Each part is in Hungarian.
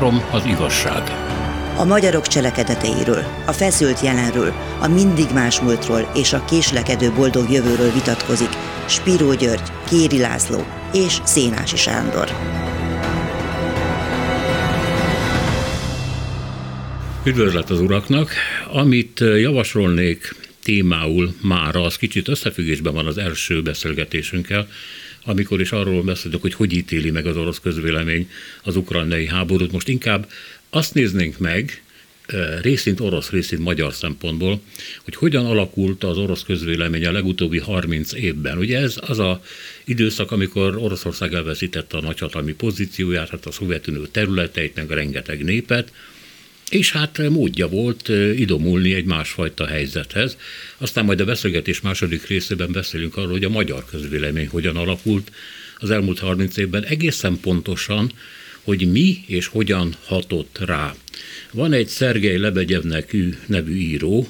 Három az igazság. A magyarok cselekedeteiről, a feszült jelenről, a mindig más múltról és a késlekedő boldog jövőről vitatkozik Spiró György, Kéri László és Szénási Sándor. Üdvözlet az uraknak! Amit javasolnék témául már az kicsit összefüggésben van az első beszélgetésünkkel, amikor is arról beszéltük, hogy hogy ítéli meg az orosz közvélemény az ukrajnai háborút. Most inkább azt néznénk meg, részint orosz, részint magyar szempontból, hogy hogyan alakult az orosz közvélemény a legutóbbi 30 évben. Ugye ez az a időszak, amikor Oroszország elveszítette a nagyhatalmi pozícióját, hát a Szovjetunió területeit, meg rengeteg népet, és hát módja volt idomulni egy másfajta helyzethez. Aztán majd a beszélgetés második részében beszélünk arról, hogy a magyar közvélemény hogyan alakult az elmúlt 30 évben, egészen pontosan, hogy mi és hogyan hatott rá. Van egy Szergej Lebegyevnek nevű író,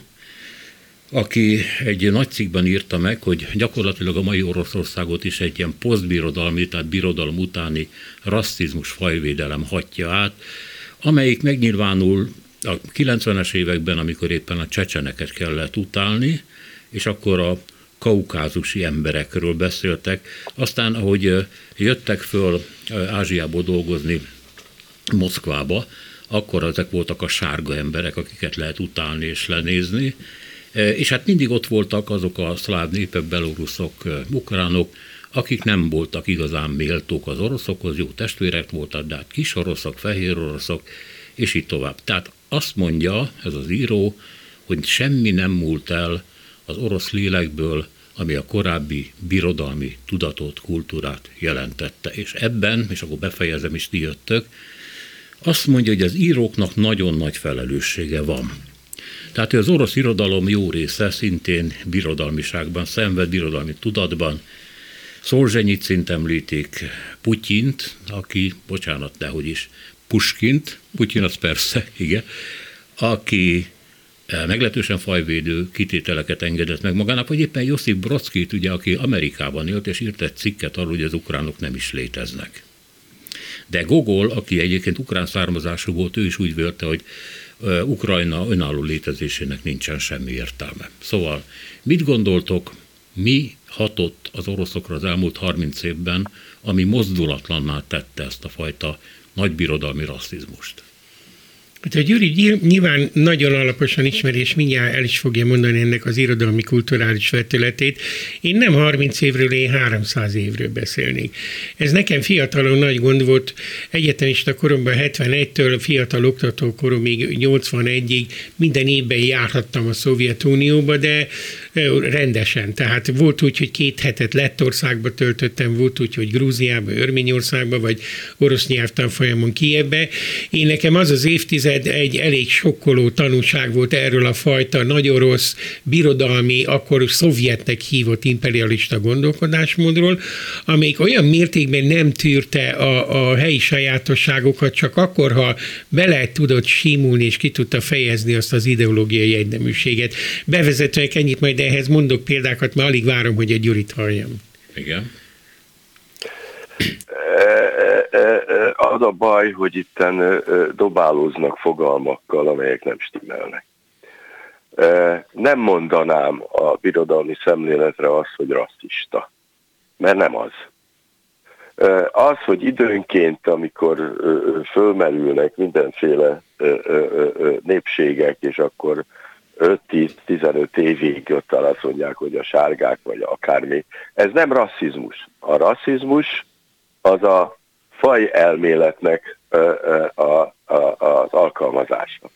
aki egy nagy cikkben írta meg, hogy gyakorlatilag a mai Oroszországot is egy ilyen posztbirodalmi, tehát birodalom utáni rasszizmus fajvédelem hatja át, amelyik megnyilvánul a 90-es években, amikor éppen a csecseneket kellett utálni, és akkor a kaukázusi emberekről beszéltek. Aztán, ahogy jöttek föl Ázsiából dolgozni Moszkvába, akkor ezek voltak a sárga emberek, akiket lehet utálni és lenézni. És hát mindig ott voltak azok a szláv népek, beloruszok, ukránok, akik nem voltak igazán méltók az oroszokhoz, jó testvérek voltak, de hát kis oroszok, fehér oroszok, és így tovább. Tehát azt mondja ez az író, hogy semmi nem múlt el az orosz lélekből, ami a korábbi birodalmi tudatot, kultúrát jelentette. És ebben, és akkor befejezem, is ti jöttök, azt mondja, hogy az íróknak nagyon nagy felelőssége van. Tehát az orosz irodalom jó része szintén birodalmiságban szenved, birodalmi tudatban, Szolzsenyicint említik, Putyint, aki, bocsánat, de hogy is, Puskint, Putyin az persze, igen, aki eh, meglehetősen fajvédő kitételeket engedett meg magának, vagy éppen Josip Brodskit, ugye, aki Amerikában élt, és írt egy cikket arról, hogy az ukránok nem is léteznek. De Gogol, aki egyébként ukrán származású volt, ő is úgy vélte, hogy eh, Ukrajna önálló létezésének nincsen semmi értelme. Szóval mit gondoltok, mi hatott az oroszokra az elmúlt 30 évben, ami mozdulatlanná tette ezt a fajta nagybirodalmi rasszizmust? Hát a Gyuri nyilván nagyon alaposan ismeri, és mindjárt el is fogja mondani ennek az irodalmi kulturális vetületét. Én nem 30 évről, én 300 évről beszélnék. Ez nekem fiatalon nagy gond volt. Egyetemista koromban 71-től fiatal oktatókoromig 81-ig minden évben járhattam a Szovjetunióba, de rendesen. Tehát volt úgy, hogy két hetet Lettországba töltöttem, volt úgy, hogy Grúziába, Örményországba, vagy orosz nyelvtanfolyamon Kievbe. Én nekem az az évtized egy elég sokkoló tanúság volt erről a fajta nagy orosz, birodalmi, akkor szovjetnek hívott imperialista gondolkodásmódról, amelyik olyan mértékben nem tűrte a, a helyi sajátosságokat, csak akkor, ha bele tudott simulni és ki tudta fejezni azt az ideológiai egyneműséget. Bevezetőek ennyit majd de ehhez mondok példákat, mert alig várom, hogy egy Gyurit halljam. Igen. Az a baj, hogy itten dobálóznak fogalmakkal, amelyek nem stimmelnek. Nem mondanám a birodalmi szemléletre azt, hogy rasszista, mert nem az. Az, hogy időnként, amikor fölmerülnek mindenféle népségek, és akkor 5-10-15 évig ott azt mondják, hogy a sárgák, vagy akármi. Ez nem rasszizmus. A rasszizmus az a faj elméletnek az alkalmazása.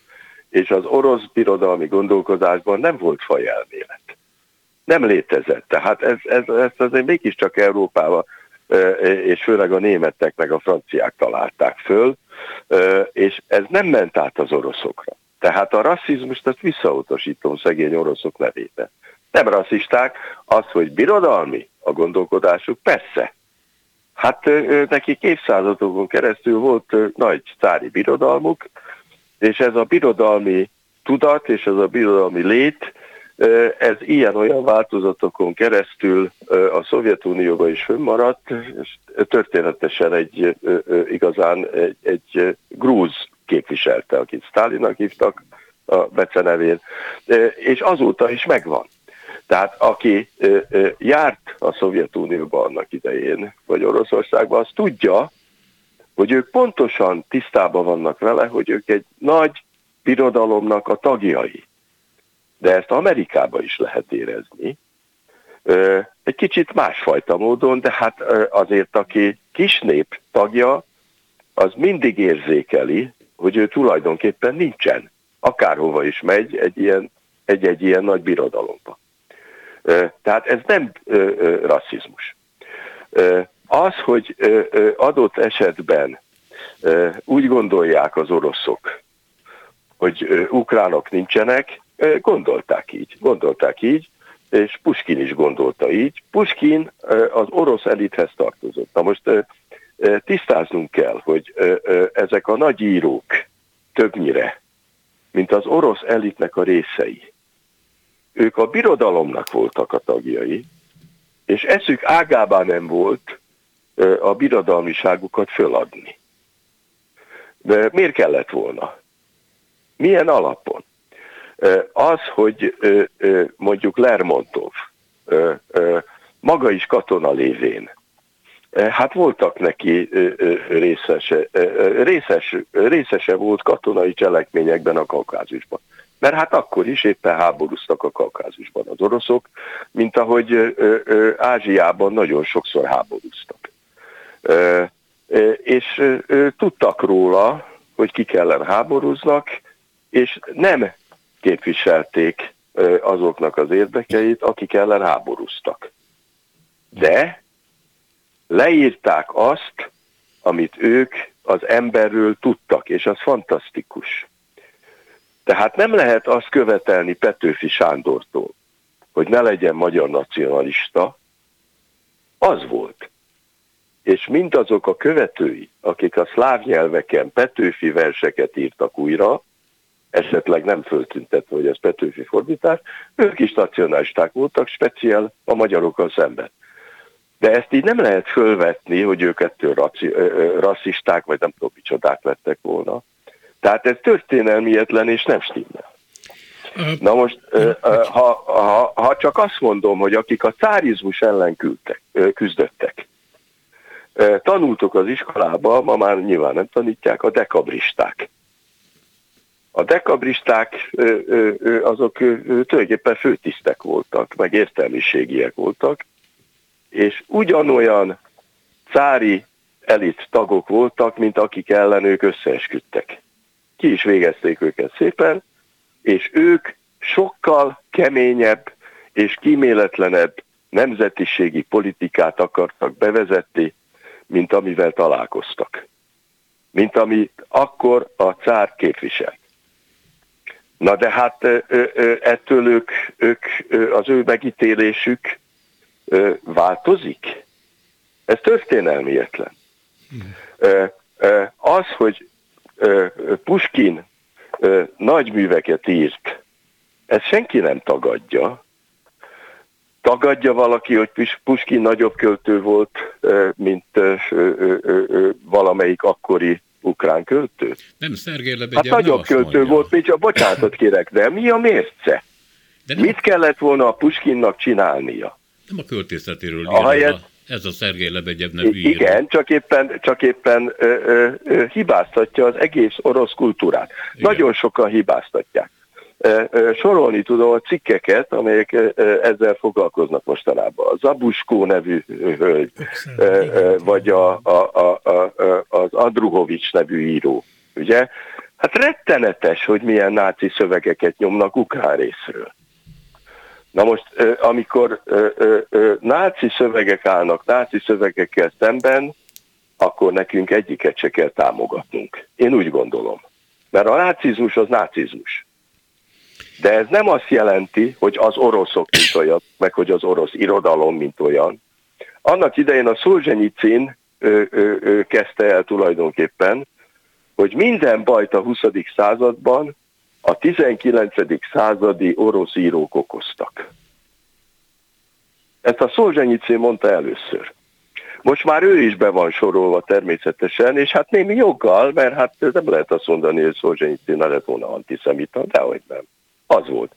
És az orosz birodalmi gondolkodásban nem volt faj elmélet. Nem létezett. Tehát ez, ez, ezt azért mégiscsak Európában, és főleg a németek meg a franciák találták föl, és ez nem ment át az oroszokra. Tehát a rasszizmust azt visszautasítom szegény oroszok nevébe. Nem rasszisták, az, hogy birodalmi a gondolkodásuk, persze. Hát nekik évszázadokon keresztül volt nagy cári birodalmuk, és ez a birodalmi tudat és ez a birodalmi lét, ez ilyen-olyan változatokon keresztül a Szovjetunióban is fönnmaradt, és történetesen egy igazán egy, egy grúz képviselte, akit Stálinak hívtak a becenevén, és azóta is megvan. Tehát aki járt a Szovjetunióban annak idején, vagy Oroszországban, az tudja, hogy ők pontosan tisztában vannak vele, hogy ők egy nagy birodalomnak a tagjai. De ezt Amerikában is lehet érezni. Egy kicsit másfajta módon, de hát azért, aki kisnép tagja, az mindig érzékeli, hogy ő tulajdonképpen nincsen. Akárhova is megy egy ilyen, egy-egy ilyen nagy birodalomba. Tehát ez nem rasszizmus. Az, hogy adott esetben úgy gondolják az oroszok, hogy ukránok nincsenek, gondolták így, gondolták így, és Puskin is gondolta így. Puskin az orosz elithez tartozott. Na most tisztáznunk kell, hogy ezek a nagy írók többnyire, mint az orosz elitnek a részei, ők a birodalomnak voltak a tagjai, és eszük ágában nem volt a birodalmiságukat föladni. De miért kellett volna? Milyen alapon? Az, hogy mondjuk Lermontov maga is katona lévén, hát voltak neki részese, részes, részese volt katonai cselekményekben a Kaukázusban. Mert hát akkor is éppen háborúztak a Kaukázusban az oroszok, mint ahogy Ázsiában nagyon sokszor háborúztak. És tudtak róla, hogy ki ellen háborúznak, és nem képviselték azoknak az érdekeit, akik ellen háborúztak. De leírták azt, amit ők az emberről tudtak, és az fantasztikus. Tehát nem lehet azt követelni Petőfi Sándortól, hogy ne legyen magyar nacionalista, az volt. És mindazok a követői, akik a szláv nyelveken Petőfi verseket írtak újra, esetleg nem föltüntetve, hogy ez Petőfi fordítás, ők is nacionalisták voltak, speciál a magyarokkal szemben. De ezt így nem lehet fölvetni, hogy ők ettől raci, rasszisták, vagy nem tudom, micsodák lettek volna. Tehát ez történelmietlen és nem stimmel. Na most, ha, ha, ha csak azt mondom, hogy akik a cárizmus ellen küldtek, küzdöttek, tanultuk az iskolába, ma már nyilván nem tanítják, a dekabristák. A dekabristák azok tulajdonképpen főtisztek voltak, meg értelmiségiek voltak, és ugyanolyan cári elit tagok voltak, mint akik ellen ők összeesküdtek ki is végezték őket szépen, és ők sokkal keményebb és kíméletlenebb nemzetiségi politikát akartak bevezetni, mint amivel találkoztak. Mint ami akkor a cár képviselt. Na de hát ettől ők, ők, az ő megítélésük változik. Ez történelmietlen. Hmm. Az, hogy Puskin nagy műveket írt, ezt senki nem tagadja. Tagadja valaki, hogy Puskin nagyobb költő volt, mint valamelyik akkori ukrán költő? Nem, Szergély Lebegyev Hát nagyobb költő mondja. volt, mint a bocsánatot kérek, de mi a mérce? De nem... Mit kellett volna a Puskinnak csinálnia? Nem a költészetéről írja. Ez a Szergély Lebegyev nevű író. Igen, csak éppen, csak éppen ö, ö, ö, hibáztatja az egész orosz kultúrát. Igen. Nagyon sokan hibáztatják. Sorolni tudom a cikkeket, amelyek ezzel foglalkoznak mostanában. A Zabuskó nevű hölgy, vagy a, a, a, a, az Andruhovics nevű író. Ugye? Hát rettenetes, hogy milyen náci szövegeket nyomnak ukrán részről. Na most, amikor náci szövegek állnak náci szövegekkel szemben, akkor nekünk egyiket se kell támogatnunk. Én úgy gondolom. Mert a nácizmus az nácizmus. De ez nem azt jelenti, hogy az oroszok mint olyan, meg hogy az orosz irodalom mint olyan. Annak idején a Szolzsenyicin kezdte el tulajdonképpen, hogy minden bajt a 20. században a 19. századi orosz írók okoztak. Ezt a Szolzsenyicé mondta először. Most már ő is be van sorolva természetesen, és hát némi joggal, mert hát nem lehet azt mondani, hogy Szolzsenyicé ne lett volna antiszemita, de hogy nem. Az volt.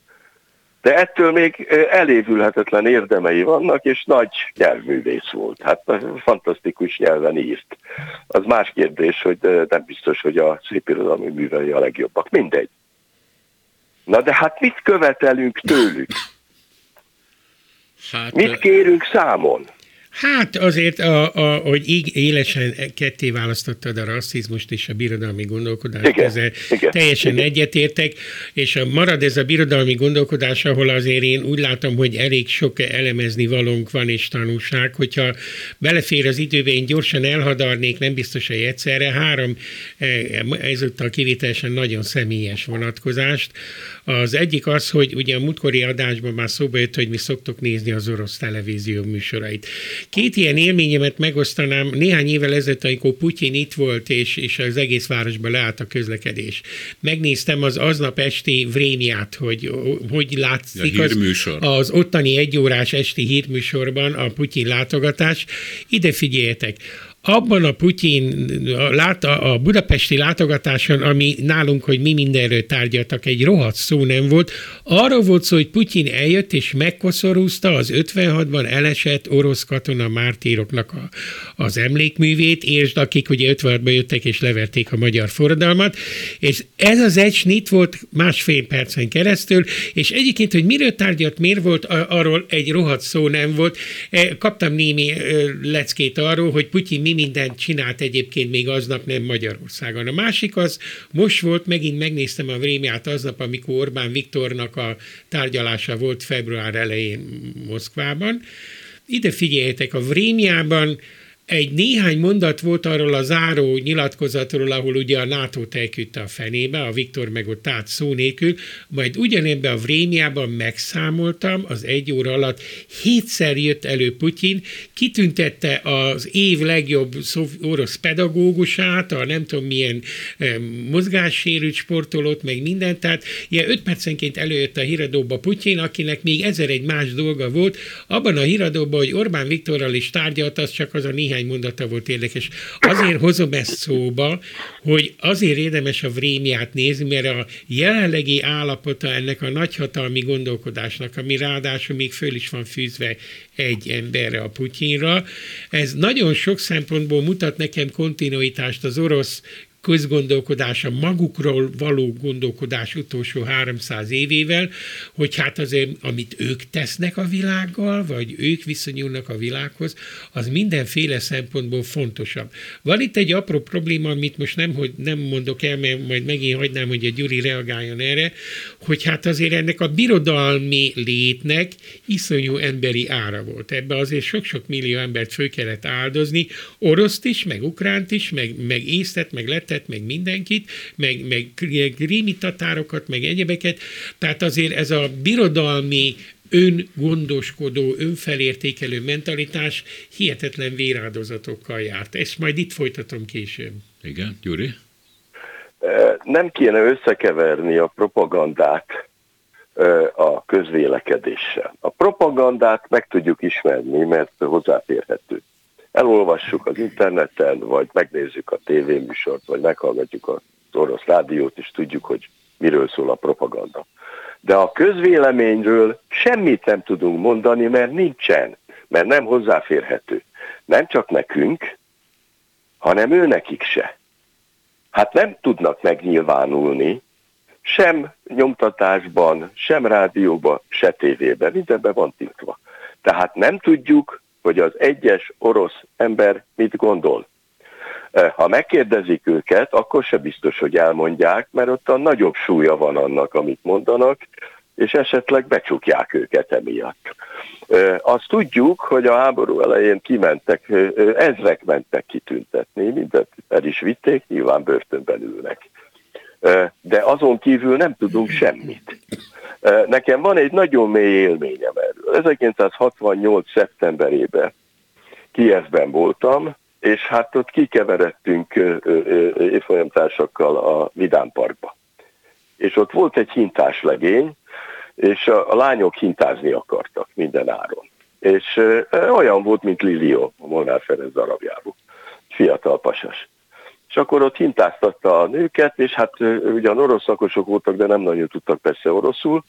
De ettől még elévülhetetlen érdemei vannak, és nagy nyelvművész volt. Hát fantasztikus nyelven írt. Az más kérdés, hogy nem biztos, hogy a szépirodalmi művei a legjobbak. Mindegy. Na de hát mit követelünk tőlük? Hát, mit kérünk számon? Hát azért, a, a, hogy élesen ketté választottad a rasszizmust és a birodalmi gondolkodást, igen, ezzel igen, teljesen igen. egyetértek, és a, marad ez a birodalmi gondolkodás, ahol azért én úgy látom, hogy elég sok elemezni valónk van és tanúság, hogyha belefér az időbe, én gyorsan elhadarnék, nem biztos, hogy egyszerre, három e, ezúttal kivételesen nagyon személyes vonatkozást. Az egyik az, hogy ugye a múltkori adásban már szóba jött, hogy mi szoktuk nézni az orosz televízió műsorait. Két ilyen élményemet megosztanám. Néhány évvel ezelőtt, amikor Putyin itt volt, és, és az egész városban leállt a közlekedés. Megnéztem az aznap esti vrémját, hogy hogy látszik az, az ottani egyórás esti hírműsorban a Putyin látogatás. Ide figyeljetek, abban a Putyin a, a budapesti látogatáson, ami nálunk, hogy mi mindenről tárgyaltak, egy rohadt szó nem volt. Arról volt szó, hogy Putyin eljött és megkoszorúzta az 56-ban elesett orosz katona mártíroknak a, az emlékművét, és akik ugye 56-ban jöttek és leverték a magyar forradalmat, és ez az egy snit volt másfél percen keresztül, és egyébként, hogy miről tárgyalt, miért volt, arról egy rohadt szó nem volt. E, kaptam némi leckét arról, hogy Putyin mi mindent csinált egyébként még aznap nem Magyarországon. A másik az, most volt, megint megnéztem a Vrémját aznap, amikor Orbán Viktornak a tárgyalása volt február elején Moszkvában. Ide figyeljetek, a Vrémjában egy néhány mondat volt arról a záró nyilatkozatról, ahol ugye a NATO-t elküldte a fenébe, a Viktor meg ott át szó nélkül, majd ugyanebben a Vrémiában megszámoltam, az egy óra alatt hétszer jött elő Putyin, kitüntette az év legjobb orosz pedagógusát, a nem tudom milyen mozgássérült sportolót, meg mindent, tehát ilyen öt percenként előjött a híradóba Putyin, akinek még ezer egy más dolga volt, abban a híradóban, hogy Orbán Viktorral is tárgyalt, az csak az a néhány néhány mondata volt érdekes. Azért hozom ezt szóba, hogy azért érdemes a vrémját nézni, mert a jelenlegi állapota ennek a nagyhatalmi gondolkodásnak, ami ráadásul még föl is van fűzve egy emberre, a Putyinra, ez nagyon sok szempontból mutat nekem kontinuitást az orosz közgondolkodása, magukról való gondolkodás utolsó 300 évével, hogy hát azért, amit ők tesznek a világgal, vagy ők viszonyulnak a világhoz, az mindenféle szempontból fontosabb. Van itt egy apró probléma, amit most nem, hogy nem mondok el, mert majd megint hagynám, hogy a Gyuri reagáljon erre, hogy hát azért ennek a birodalmi létnek iszonyú emberi ára volt. Ebbe azért sok-sok millió embert föl kellett áldozni, oroszt is, meg ukránt is, meg, meg észtet, meg lettet, Németet, meg mindenkit, meg, meg grími tatárokat, meg egyebeket. Tehát azért ez a birodalmi öngondoskodó, önfelértékelő mentalitás hihetetlen véráldozatokkal járt. Ezt majd itt folytatom később. Igen, Gyuri? Nem kéne összekeverni a propagandát a közvélekedéssel. A propagandát meg tudjuk ismerni, mert hozzáférhető elolvassuk az interneten, vagy megnézzük a tévéműsort, vagy meghallgatjuk az orosz rádiót, és tudjuk, hogy miről szól a propaganda. De a közvéleményről semmit nem tudunk mondani, mert nincsen, mert nem hozzáférhető. Nem csak nekünk, hanem ő nekik se. Hát nem tudnak megnyilvánulni, sem nyomtatásban, sem rádióban, se tévében, mindenben van tiltva. Tehát nem tudjuk, hogy az egyes orosz ember mit gondol. Ha megkérdezik őket, akkor se biztos, hogy elmondják, mert ott a nagyobb súlya van annak, amit mondanak, és esetleg becsukják őket emiatt. Azt tudjuk, hogy a háború elején kimentek, ezrek mentek kitüntetni, mindent el is vitték, nyilván börtönben ülnek. De azon kívül nem tudunk semmit. Nekem van egy nagyon mély élményem erről. 1968. szeptemberében Kievben voltam, és hát ott kikeveredtünk évfolyamtársakkal a Vidán Parkba. és ott volt egy hintás legény, és a, a lányok hintázni akartak minden áron. És e, olyan volt, mint Lilio, a Molnár Ferenc darabjából. Fiatal pasas. És akkor ott hintáztatta a nőket, és hát ugyan orosz szakosok voltak, de nem nagyon tudtak persze oroszul,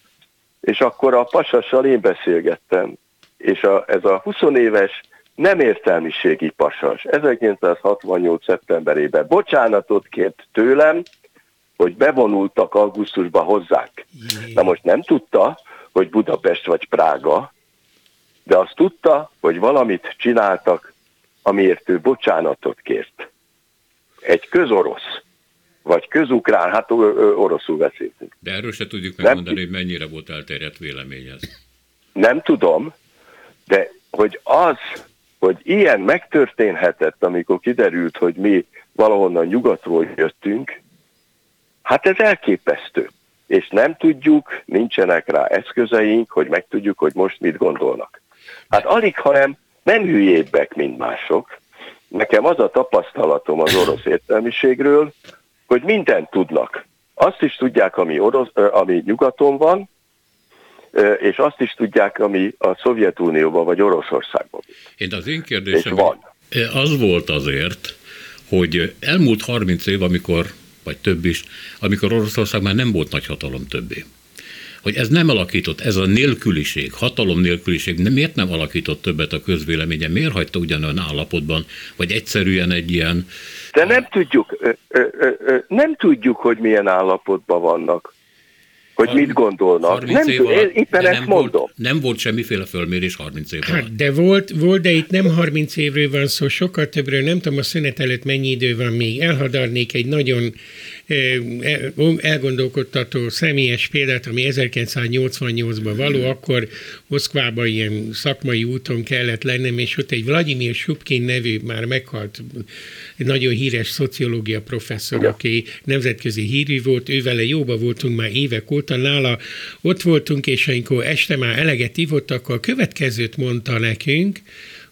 és akkor a pasassal én beszélgettem, és a, ez a 20 éves nem értelmiségi pasas 1968. szeptemberében bocsánatot kért tőlem, hogy bevonultak augusztusba hozzánk. Na most nem tudta, hogy Budapest vagy Prága, de azt tudta, hogy valamit csináltak, amiért ő bocsánatot kért. Egy közorosz, vagy közukrán, hát oroszul beszéltünk. De erről se tudjuk megmondani, nem, hogy mennyire volt elterjedt véleményez. Nem tudom, de hogy az, hogy ilyen megtörténhetett, amikor kiderült, hogy mi valahonnan nyugatról jöttünk, hát ez elképesztő. És nem tudjuk, nincsenek rá eszközeink, hogy megtudjuk, hogy most mit gondolnak. Hát alig, hanem nem hülyébbek, mint mások. Nekem az a tapasztalatom az orosz értelmiségről, hogy mindent tudnak. Azt is tudják, ami, orosz, ami nyugaton van, és azt is tudják, ami a Szovjetunióban vagy Oroszországban. Én az én kérdésem van. az volt azért, hogy elmúlt 30 év, amikor, vagy több is, amikor Oroszország már nem volt nagy hatalom többé hogy ez nem alakított, ez a nélküliség, hatalom nélküliség, nem, miért nem alakított többet a közvéleménye, miért hagyta ugyanolyan állapotban, vagy egyszerűen egy ilyen... De nem tudjuk, nem tudjuk, hogy milyen állapotban vannak hogy mit gondolnak. Nem év alatt, éppen ezt nem mondom. Volt, nem volt semmiféle fölmérés 30 év hát, De volt, volt, de itt nem 30 évről van szó, sokkal többről, nem tudom a szünet előtt mennyi idő van még. Elhadarnék egy nagyon elgondolkodtató személyes példát, ami 1988-ban való, akkor Moszkvában ilyen szakmai úton kellett lennem, és ott egy Vladimir Subkin nevű, már meghalt, egy nagyon híres szociológia professzor, aki nemzetközi hírű volt, ővele jóba voltunk már évek óta, nála ott voltunk, és amikor este már eleget ivott, akkor a következőt mondta nekünk,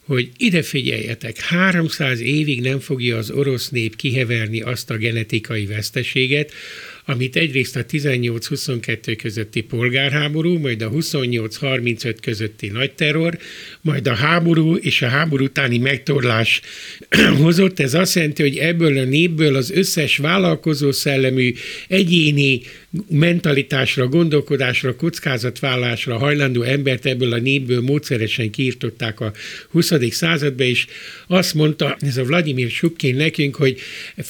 hogy ide figyeljetek, 300 évig nem fogja az orosz nép kiheverni azt a genetikai veszteséget, amit egyrészt a 18-22 közötti polgárháború, majd a 28-35 közötti nagy terror, majd a háború és a háború utáni megtorlás hozott. Ez azt jelenti, hogy ebből a népből az összes vállalkozó szellemű, egyéni mentalitásra, gondolkodásra, kockázatvállalásra hajlandó embert ebből a népből módszeresen kiirtották a 20. századba, és azt mondta ez a Vladimir Subkin nekünk, hogy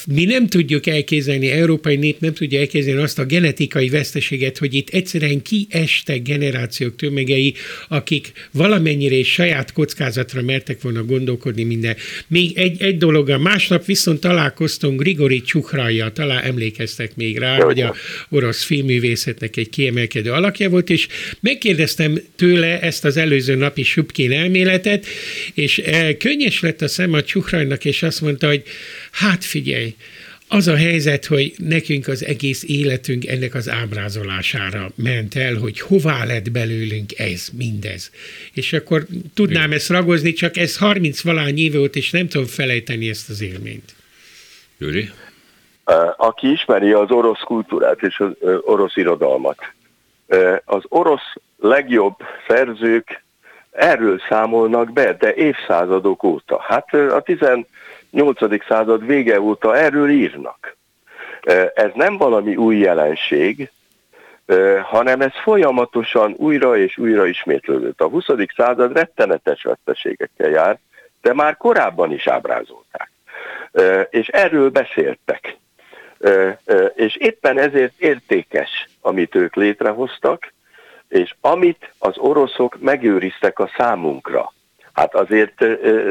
mi nem tudjuk elképzelni, európai nép nem tudja elképzelni azt a genetikai veszteséget, hogy itt egyszerűen kiestek generációk tömegei, akik valamennyire és saját kockázatra mertek volna gondolkodni minden. Még egy, egy dolog, a másnap viszont találkoztunk Grigori Csukrajja, talán emlékeztek még rá, hogy a orosz filmművészetnek egy kiemelkedő alakja volt, és megkérdeztem tőle ezt az előző napi Subkin elméletet, és eh, könnyes lett a szem a Csukrajnak, és azt mondta, hogy hát figyelj, az a helyzet, hogy nekünk az egész életünk ennek az ábrázolására ment el, hogy hová lett belőlünk ez, mindez. És akkor tudnám ezt ragozni, csak ez 30 valány éve volt, és nem tudom felejteni ezt az élményt. Júli? Aki ismeri az orosz kultúrát és az orosz irodalmat, az orosz legjobb szerzők erről számolnak be, de évszázadok óta. Hát a 18. század vége óta erről írnak. Ez nem valami új jelenség, hanem ez folyamatosan újra és újra ismétlődött. A 20. század rettenetes veszteségekkel jár, de már korábban is ábrázolták. És erről beszéltek. És éppen ezért értékes, amit ők létrehoztak, és amit az oroszok megőriztek a számunkra. Hát azért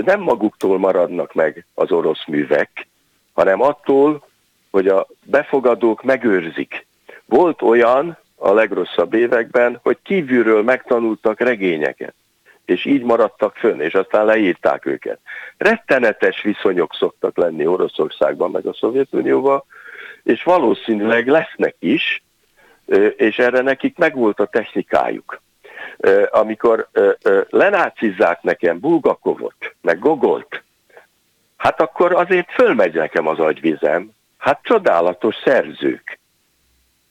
nem maguktól maradnak meg az orosz művek, hanem attól, hogy a befogadók megőrzik. Volt olyan a legrosszabb években, hogy kívülről megtanultak regényeket, és így maradtak fönn, és aztán leírták őket. Rettenetes viszonyok szoktak lenni Oroszországban, meg a Szovjetunióban, és valószínűleg lesznek is, és erre nekik megvolt a technikájuk. Amikor lenácizzák nekem Bulgakovot, meg Gogolt, hát akkor azért fölmegy nekem az agyvizem. Hát csodálatos szerzők.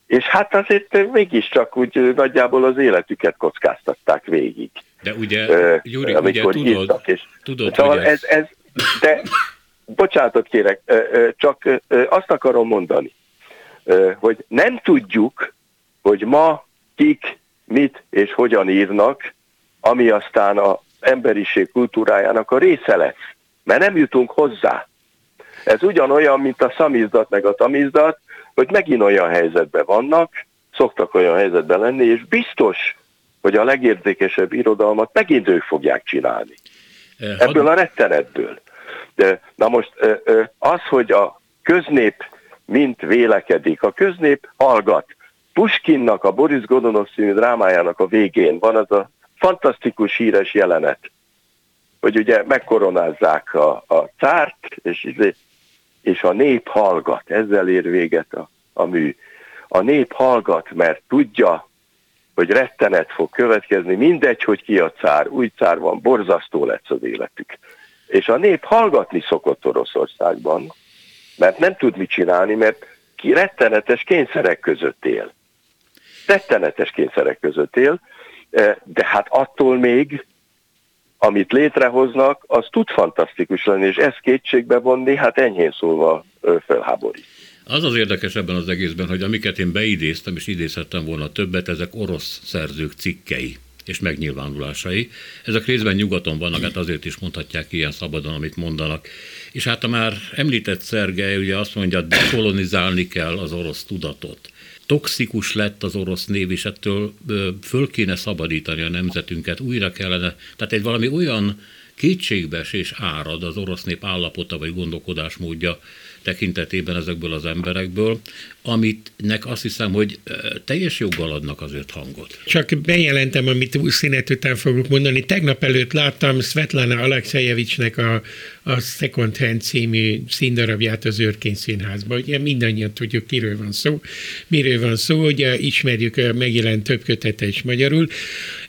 és hát azért mégiscsak úgy nagyjából az életüket kockáztatták végig. De ugye, Gyuri, amikor ugye tudod, és, tudod szóval hogy ez, ez, de bocsánatot kérek, csak azt akarom mondani, hogy nem tudjuk, hogy ma kik, mit és hogyan írnak, ami aztán az emberiség kultúrájának a része lesz, mert nem jutunk hozzá. Ez ugyanolyan, mint a szamizdat meg a tamizdat, hogy megint olyan helyzetben vannak, szoktak olyan helyzetben lenni, és biztos, hogy a legérzékesebb irodalmat megint ők fogják csinálni. Eh, Ebből a rettenetből. Na most az, hogy a köznép mint vélekedik, a köznép hallgat. Puskinnak, a Boris Godunov színű drámájának a végén van az a fantasztikus híres jelenet, hogy ugye megkoronázzák a, a cárt, és, izé, és a nép hallgat, ezzel ér véget a, a mű. A nép hallgat, mert tudja, hogy rettenet fog következni, mindegy, hogy ki a cár, új cár van, borzasztó lesz az életük. És a nép hallgatni szokott Oroszországban, mert nem tud mit csinálni, mert ki rettenetes kényszerek között él. Rettenetes kényszerek között él, eh, de hát attól még, amit létrehoznak, az tud fantasztikus lenni, és ezt kétségbe vonni, hát enyhén szólva felháborít. Az az érdekes ebben az egészben, hogy amiket én beidéztem, és idézhettem volna többet, ezek orosz szerzők cikkei és megnyilvánulásai. Ezek részben nyugaton vannak, hát azért is mondhatják ilyen szabadon, amit mondanak. És hát a már említett Szergej ugye azt mondja, dekolonizálni kell az orosz tudatot. Toxikus lett az orosz név, és ettől föl kéne szabadítani a nemzetünket, újra kellene, tehát egy valami olyan kétségbeesés árad az orosz nép állapota vagy gondolkodásmódja tekintetében ezekből az emberekből, amitnek azt hiszem, hogy teljes joggal adnak azért hangot. Csak bejelentem, amit színet után fogok mondani. Tegnap előtt láttam Svetlana Alexejevicsnek a, a Second Hand című színdarabját az Őrkény Színházban. Ugye mindannyian tudjuk, kiről van szó, miről van szó, ugye ismerjük, megjelent több kötete is magyarul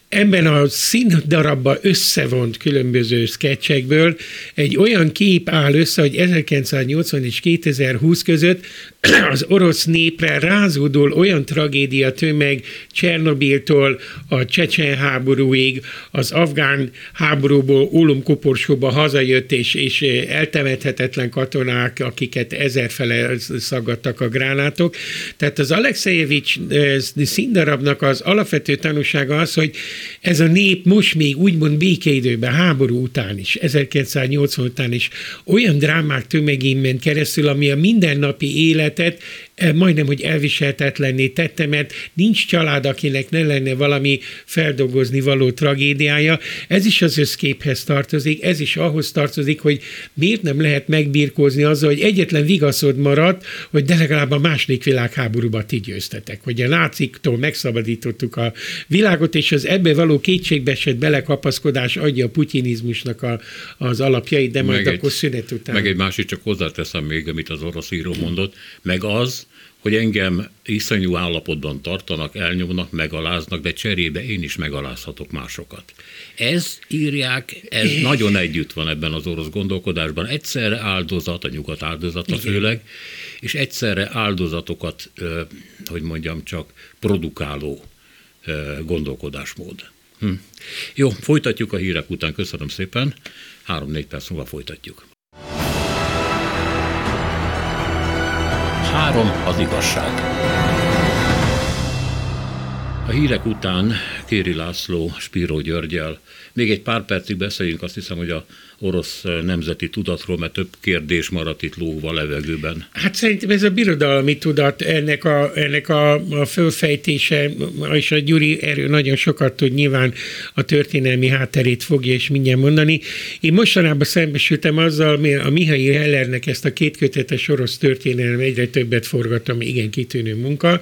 ebben a színdarabban összevont különböző sketchekből egy olyan kép áll össze, hogy 1980 és 2020 között az orosz népre rázódul olyan tragédia tömeg Csernobiltól a Csecsen háborúig, az afgán háborúból Ulum koporsóba hazajött és, és eltemethetetlen katonák, akiket ezerfele szaggattak a gránátok. Tehát az Alexejevics színdarabnak az alapvető tanúsága az, hogy ez a nép most még úgymond békeidőben, háború után is, 1980 után is olyan drámák tömegén ment keresztül, ami a mindennapi életet történetet majdnem, hogy elviselhetetlenné tette, mert nincs család, akinek ne lenne valami feldolgozni való tragédiája. Ez is az összképhez tartozik, ez is ahhoz tartozik, hogy miért nem lehet megbírkózni azzal, hogy egyetlen vigaszod maradt, hogy de legalább a második világháborúban ti győztetek, hogy a náciktól megszabadítottuk a világot, és az ebbe való kétségbeesett belekapaszkodás adja a putinizmusnak a, az alapjait, de majd meg akkor egy, szünet után. Meg egy másik, csak hozzáteszem még, amit az orosz író mondott, meg az, hogy engem iszonyú állapotban tartanak, elnyomnak, megaláznak, de cserébe én is megalázhatok másokat. Ez írják, ez é. nagyon együtt van ebben az orosz gondolkodásban. Egyszerre áldozat, a nyugat áldozata főleg, és egyszerre áldozatokat, hogy mondjam csak, produkáló gondolkodásmód. Hm. Jó, folytatjuk a hírek után. Köszönöm szépen. Három-négy perc múlva folytatjuk. Három az igazság. A hírek után Kéri László, Spíró Györgyel. Még egy pár percig beszéljünk, azt hiszem, hogy a orosz nemzeti tudatról, mert több kérdés maradt itt lógva a levegőben. Hát szerintem ez a birodalmi tudat, ennek a, ennek a, a fölfejtése, és a Gyuri erről nagyon sokat tud, nyilván a történelmi hátterét fogja és mindjárt mondani. Én mostanában szembesültem azzal, a Mihály Hellernek ezt a kétkötetes orosz történelem egyre többet forgattam, igen kitűnő munka,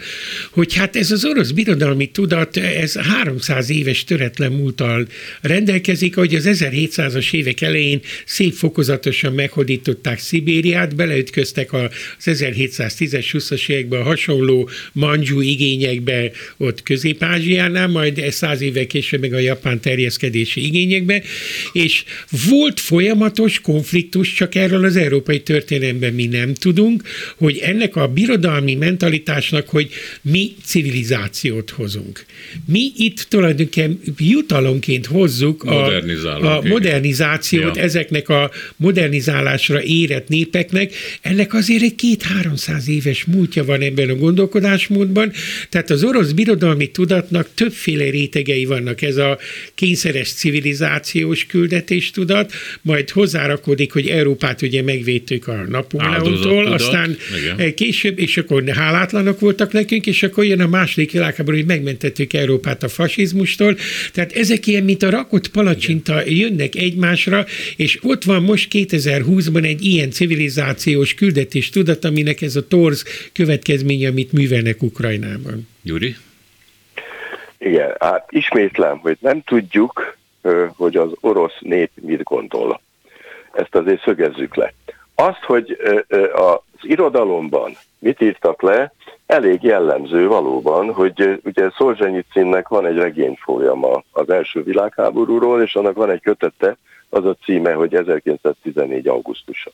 hogy hát ez az orosz birodalmi tudat, ez 300 éves töretlen múltal rendelkezik, hogy az 1700-as évek elején szép fokozatosan meghódították Szibériát, beleütköztek az 1710-es, 20-as években a hasonló manzsú igényekbe ott Közép-Ázsiánál, majd száz évek később meg a japán terjeszkedési igényekbe, és volt folyamatos konfliktus, csak erről az európai történelemben mi nem tudunk, hogy ennek a birodalmi mentalitásnak, hogy mi civilizációt hozunk. Mi itt tulajdonképpen jutalomként hozzuk a, a modernizációt ja. ezeknek a modernizálásra érett népeknek. Ennek azért egy két-háromszáz éves múltja van ebben a gondolkodásmódban, tehát az orosz birodalmi tudatnak többféle rétegei vannak. Ez a kényszeres civilizációs küldetés tudat, majd hozzárakodik, hogy Európát ugye megvédtük a Napóleontól, aztán Igen. később, és akkor hálátlanok voltak nekünk, és akkor jön a második világháború, hogy megmentettük Európát a fasizmustól. Tehát ezek ilyen, mint a rakott palacsinta jönnek egymásra, és ott van most 2020-ban egy ilyen civilizációs küldetés tudat, aminek ez a torz következménye, amit művelnek Ukrajnában. Gyuri? Igen, hát ismétlem, hogy nem tudjuk, hogy az orosz nép mit gondol. Ezt azért szögezzük le. Azt, hogy az irodalomban mit írtak le, elég jellemző valóban, hogy ugye Szolzsenyicinnek van egy regény folyama az első világháborúról, és annak van egy kötete, az a címe, hogy 1914. augusztusa.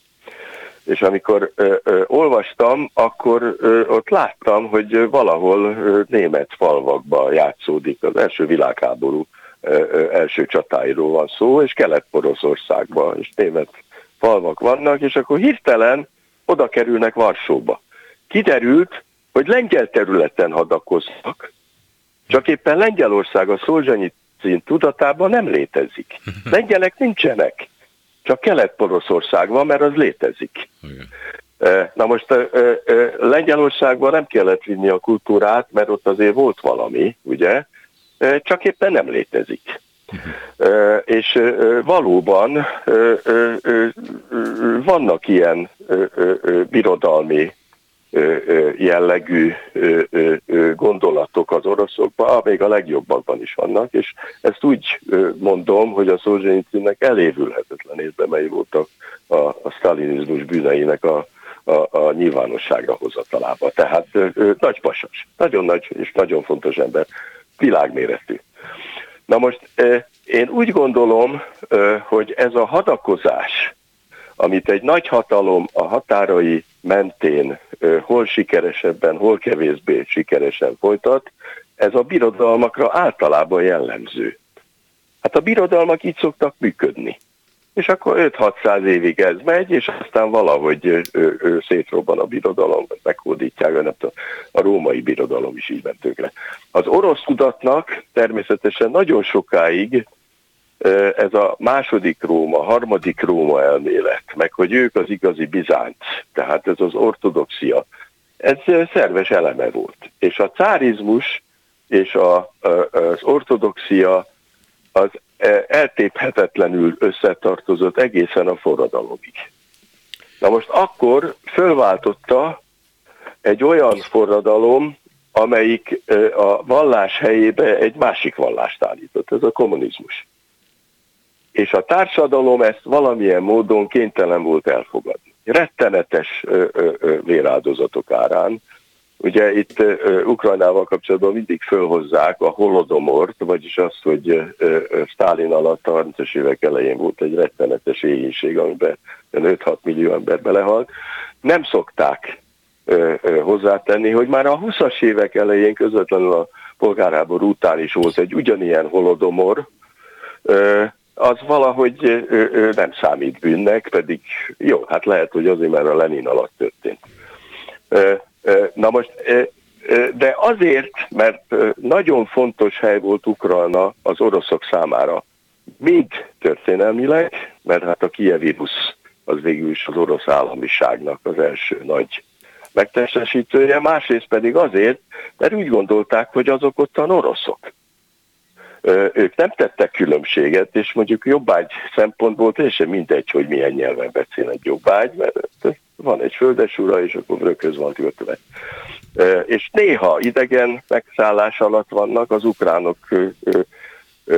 És amikor ö, ö, olvastam, akkor ö, ott láttam, hogy valahol ö, német falvakban játszódik az első világháború ö, ö, első csatáiról van szó, és Kelet-Poroszországban is német falvak vannak, és akkor hirtelen oda kerülnek Varsóba. Kiderült, hogy lengyel területen hadakoznak, csak éppen Lengyelország a Szolzsenyicin tudatában nem létezik. Lengyelek nincsenek, csak Kelet-Poroszország van, mert az létezik. Na most Lengyelországban nem kellett vinni a kultúrát, mert ott azért volt valami, ugye, csak éppen nem létezik. És valóban vannak ilyen birodalmi jellegű gondolatok az oroszokban, még a legjobbakban is vannak, és ezt úgy mondom, hogy a Szolzsenyicinnek elévülhetetlen érdemei voltak a, a sztalinizmus bűneinek a, a, a nyilvánosságra hozatalába. Tehát ö, nagy pasas, nagyon nagy és nagyon fontos ember, világméretű. Na most én úgy gondolom, hogy ez a hadakozás, amit egy nagy hatalom a határai mentén hol sikeresebben, hol kevésbé sikeresen folytat, ez a birodalmakra általában jellemző. Hát a birodalmak így szoktak működni. És akkor 5-600 évig ez megy, és aztán valahogy ő, ő, szétrobban a birodalom, meghódítják, nem tudom, a római birodalom is így ment tökre. Az orosz tudatnak természetesen nagyon sokáig ez a második Róma, harmadik Róma elmélet, meg hogy ők az igazi Bizánc, tehát ez az ortodoxia, ez szerves eleme volt. És a cárizmus és a, az ortodoxia az eltéphetetlenül összetartozott egészen a forradalomig. Na most akkor fölváltotta egy olyan forradalom, amelyik a vallás helyébe egy másik vallást állított, ez a kommunizmus és a társadalom ezt valamilyen módon kénytelen volt elfogadni. Rettenetes véráldozatok árán. Ugye itt Ukrajnával kapcsolatban mindig fölhozzák a holodomort, vagyis azt, hogy Stálin alatt a 30-es évek elején volt egy rettenetes éhínség, amiben 5-6 millió ember belehalt. Nem szokták hozzátenni, hogy már a 20-as évek elején közvetlenül a polgárháború után is volt egy ugyanilyen holodomor, az valahogy ő, ő nem számít bűnnek, pedig jó, hát lehet, hogy azért, mert a Lenin alatt történt. Na most, de azért, mert nagyon fontos hely volt Ukrajna az oroszok számára. Még történelmileg, mert hát a kievírus az végül is az orosz államiságnak az első nagy megtestesítője, másrészt pedig azért, mert úgy gondolták, hogy azok ottan oroszok ők nem tettek különbséget, és mondjuk jobbágy szempontból teljesen mindegy, hogy milyen nyelven beszél egy jobbágy, mert van egy földesura, és akkor rököz van kötve. És néha idegen megszállás alatt vannak, az ukránok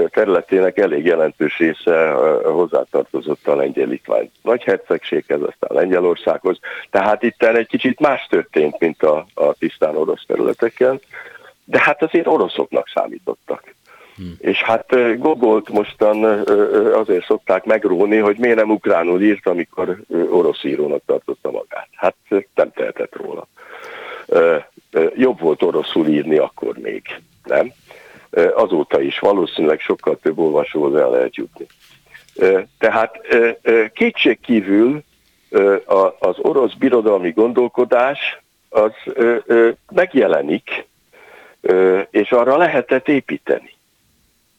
területének elég jelentős része hozzátartozott a lengyel-litvány nagyhercegséghez, aztán Lengyelországhoz. Tehát itt egy kicsit más történt, mint a, a tisztán orosz területeken, de hát azért oroszoknak számítottak. Hmm. És hát Gogolt mostan azért szokták megróni, hogy miért nem ukránul írt, amikor orosz írónak tartotta magát. Hát nem tehetett róla. Jobb volt oroszul írni akkor még, nem? azóta is valószínűleg sokkal több olvasóhoz el lehet jutni. Tehát kétség kívül az orosz birodalmi gondolkodás az megjelenik, és arra lehetett építeni.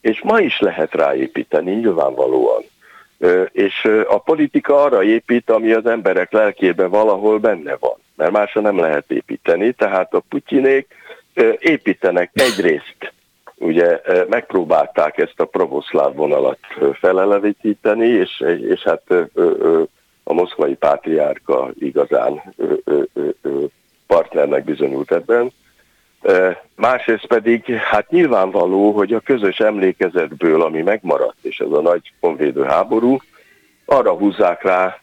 És ma is lehet ráépíteni, nyilvánvalóan. És a politika arra épít, ami az emberek lelkében valahol benne van, mert másra nem lehet építeni, tehát a putyinék építenek egyrészt ugye megpróbálták ezt a pravoszláv vonalat felelevítíteni, és, és hát a moszkvai pátriárka igazán partnernek bizonyult ebben. Másrészt pedig hát nyilvánvaló, hogy a közös emlékezetből, ami megmaradt, és ez a nagy konvédő háború, arra húzzák rá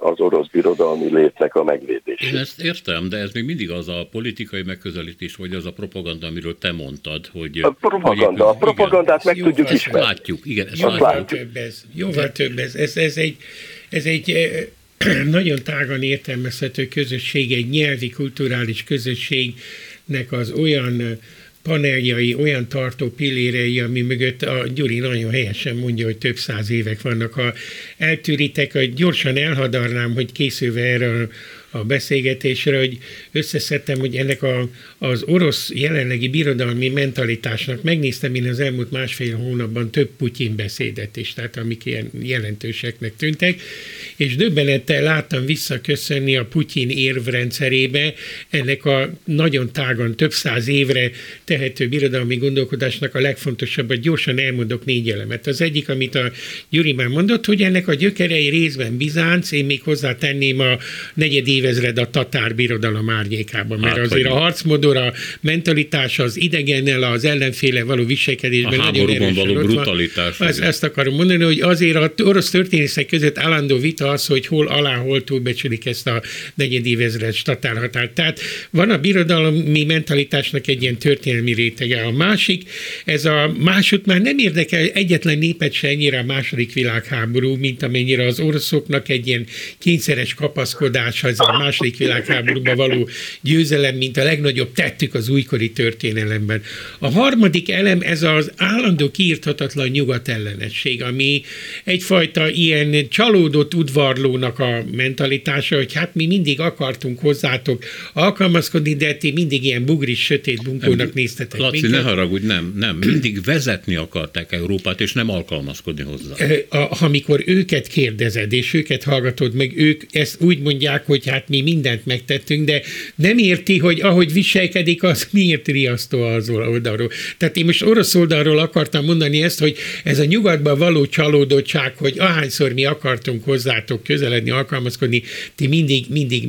az orosz birodalmi létnek a megvédését. Én ezt értem, de ez még mindig az a politikai megközelítés, vagy az a propaganda, amiről te mondtad, hogy... A propaganda, a propagandát igen, meg tudjuk ismerni. Látjuk, igen, ezt jóval látjuk. Több ez, jóval több ez. Ez, ez egy, ez egy nagyon tágan értelmezhető közösség, egy nyelvi, kulturális közösségnek az olyan paneljai, olyan tartó pillérei, ami mögött a Gyuri nagyon helyesen mondja, hogy több száz évek vannak. Ha eltűritek, gyorsan elhadarnám, hogy készülve erre a beszélgetésre, hogy összeszedtem, hogy ennek a, az orosz jelenlegi birodalmi mentalitásnak megnéztem én az elmúlt másfél hónapban több Putyin beszédet is, tehát amik ilyen jelentőseknek tűntek, és döbbenettel láttam visszaköszönni a Putyin érvrendszerébe ennek a nagyon tágan, több száz évre tehető birodalmi gondolkodásnak a legfontosabbat. Gyorsan elmondok négy elemet. Az egyik, amit a Gyuri már mondott, hogy ennek a gyökerei részben Bizánc, én még hozzátenném a negyedik évezred a tatár birodalom árnyékában, mert hát, azért a harcmodor, a mentalitás, az idegennel, az ellenféle való viselkedésben a nagyon erősen való brutalitás. Ezt, ezt akarom mondani, hogy azért a orosz történészek között állandó vita az, hogy hol alá, hol túlbecsülik ezt a negyedévezred tatárhatárt. Tehát van a birodalmi mentalitásnak egy ilyen történelmi rétege. A másik, ez a másod már nem érdekel egyetlen népet se ennyire a második világháború, mint amennyire az oroszoknak egy ilyen kényszeres kapaszkodás az a második világháborúban való győzelem, mint a legnagyobb tettük az újkori történelemben. A harmadik elem ez az állandó kiírthatatlan nyugat ellenesség, ami egyfajta ilyen csalódott udvarlónak a mentalitása, hogy hát mi mindig akartunk hozzátok alkalmazkodni, de ti mindig ilyen bugris, sötét bunkónak néztetek Laci, minket. ne haragudj, nem, nem. Mindig vezetni akarták Európát, és nem alkalmazkodni hozzá. Ha amikor őket kérdezed, és őket hallgatod meg, ők ezt úgy mondják, hogy hát mi mindent megtettünk, de nem érti, hogy ahogy viselkedik, az miért riasztó az oldalról. Tehát én most orosz oldalról akartam mondani ezt, hogy ez a nyugatban való csalódottság, hogy ahányszor mi akartunk hozzátok közeledni, alkalmazkodni, ti mindig, mindig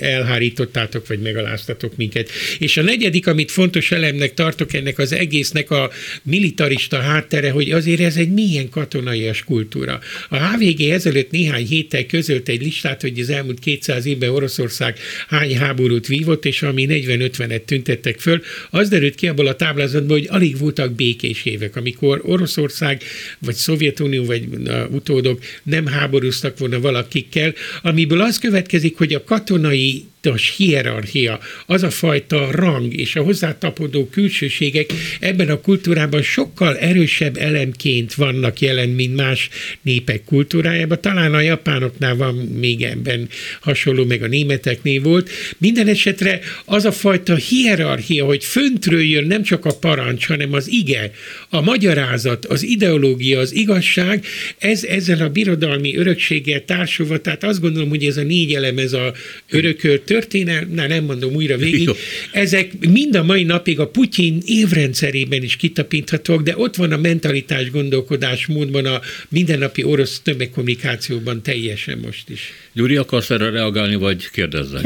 elhárítottátok, vagy megaláztatok minket. És a negyedik, amit fontos elemnek tartok ennek az egésznek a militarista háttere, hogy azért ez egy milyen katonaias kultúra. A HVG ezelőtt néhány héttel közölt egy listát, hogy az elmúlt 200 évben Oroszország hány háborút vívott, és ami 40-50-et tüntettek föl, az derült ki abból a táblázatból, hogy alig voltak békés évek, amikor Oroszország, vagy Szovjetunió, vagy utódok nem háborúztak volna valakikkel, amiből az következik, hogy a katonai tudatos hierarchia, az a fajta rang és a hozzátapodó külsőségek ebben a kultúrában sokkal erősebb elemként vannak jelen, mint más népek kultúrájában. Talán a japánoknál van még ebben hasonló, meg a németeknél volt. Minden esetre az a fajta hierarchia, hogy föntről jön nem csak a parancs, hanem az ige, a magyarázat, az ideológia, az igazság, ez ezzel a birodalmi örökséggel társulva, tehát azt gondolom, hogy ez a négy elem, ez a örökölt történelem, na nem mondom újra végig, ezek mind a mai napig a Putyin évrendszerében is kitapinthatók, de ott van a mentalitás gondolkodás módban a mindennapi orosz tömegkommunikációban teljesen most is. Gyuri, akarsz erre reagálni, vagy kérdezzek?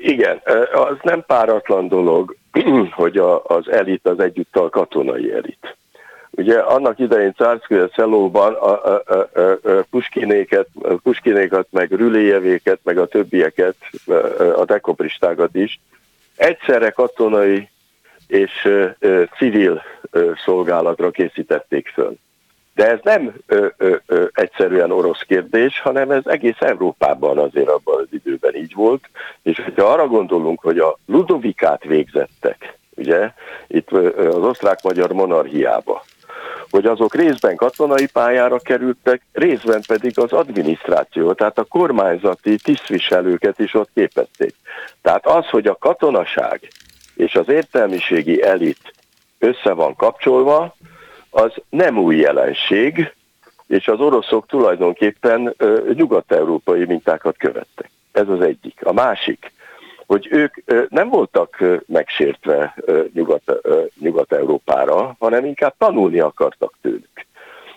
Igen, az nem páratlan dolog, hogy a, az elit az egyúttal katonai elit. Ugye annak idején Cárszkője Szelóban a, a, a, a Puskinéket, Puskinékat, meg Rüléjevéket, meg a többieket, a dekopristákat is egyszerre katonai és civil szolgálatra készítették föl. De ez nem ö, ö, ö, egyszerűen orosz kérdés, hanem ez egész Európában azért abban az időben így volt. És hogyha arra gondolunk, hogy a Ludovikát végzettek, ugye, itt az osztrák-magyar monarchiába, hogy azok részben katonai pályára kerültek, részben pedig az adminisztráció, tehát a kormányzati tisztviselőket is ott képezték. Tehát az, hogy a katonaság és az értelmiségi elit össze van kapcsolva, az nem új jelenség, és az oroszok tulajdonképpen nyugat-európai mintákat követtek. Ez az egyik. A másik, hogy ők nem voltak megsértve Nyugat, Nyugat-Európára, hanem inkább tanulni akartak tőlük.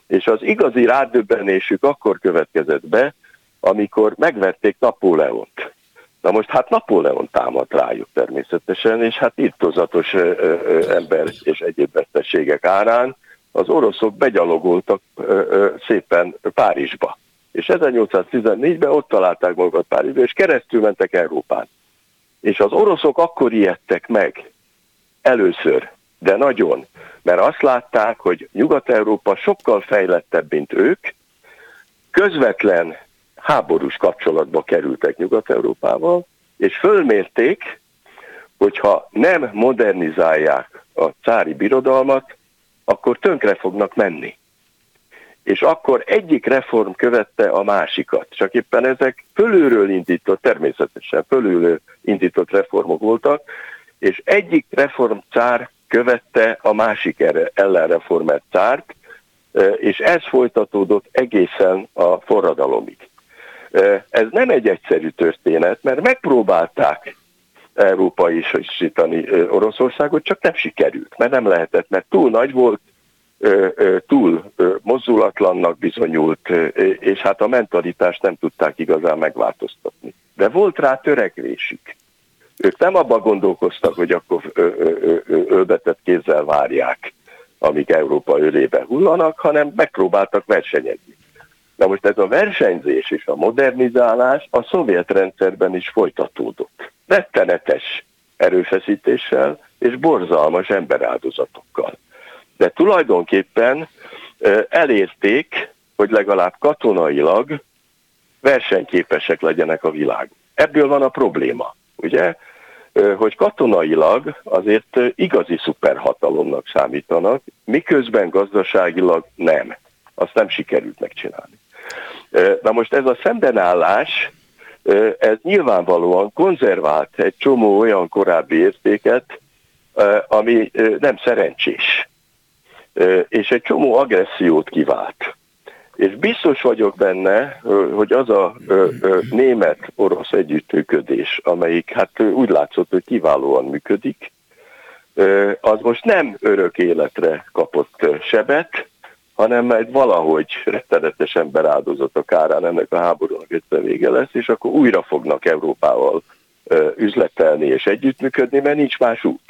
És az igazi rádöbbenésük akkor következett be, amikor megvették Napóleont. Na most hát Napóleon támadt rájuk természetesen, és hát irtozatos ember és egyéb veszteségek árán az oroszok begyalogoltak szépen Párizsba. És 1814-ben ott találták magukat Párizsba, és keresztül mentek Európán. És az oroszok akkor ijedtek meg. Először, de nagyon, mert azt látták, hogy Nyugat-Európa sokkal fejlettebb, mint ők, közvetlen háborús kapcsolatba kerültek Nyugat-Európával, és fölmérték, hogyha nem modernizálják a cári birodalmat, akkor tönkre fognak menni. És akkor egyik reform követte a másikat. Csak éppen ezek fölülről indított, természetesen fölülről indított reformok voltak, és egyik reformcár követte a másik ellenreformert cárt, és ez folytatódott egészen a forradalomig. Ez nem egy egyszerű történet, mert megpróbálták Európa is Oroszországot, csak nem sikerült, mert nem lehetett, mert túl nagy volt, túl mozdulatlannak bizonyult, és hát a mentalitást nem tudták igazán megváltoztatni. De volt rá törekvésük. Ők nem abban gondolkoztak, hogy akkor ölbetett kézzel várják, amíg Európa ölébe hullanak, hanem megpróbáltak versenyezni. Na most ez a versenyzés és a modernizálás a szovjet rendszerben is folytatódott. Rettenetes erőfeszítéssel és borzalmas emberáldozatokkal. De tulajdonképpen elérték, hogy legalább katonailag versenyképesek legyenek a világ. Ebből van a probléma, ugye? Hogy katonailag azért igazi szuperhatalomnak számítanak, miközben gazdaságilag nem. Azt nem sikerült megcsinálni. Na most ez a szembenállás, ez nyilvánvalóan konzervált egy csomó olyan korábbi értéket, ami nem szerencsés, és egy csomó agressziót kivált. És biztos vagyok benne, hogy az a német-orosz együttműködés, amelyik hát úgy látszott, hogy kiválóan működik, az most nem örök életre kapott sebet, hanem majd valahogy rettenetes ember áldozatok árán ennek a háborúnak egyszer vége lesz, és akkor újra fognak Európával üzletelni és együttműködni, mert nincs más út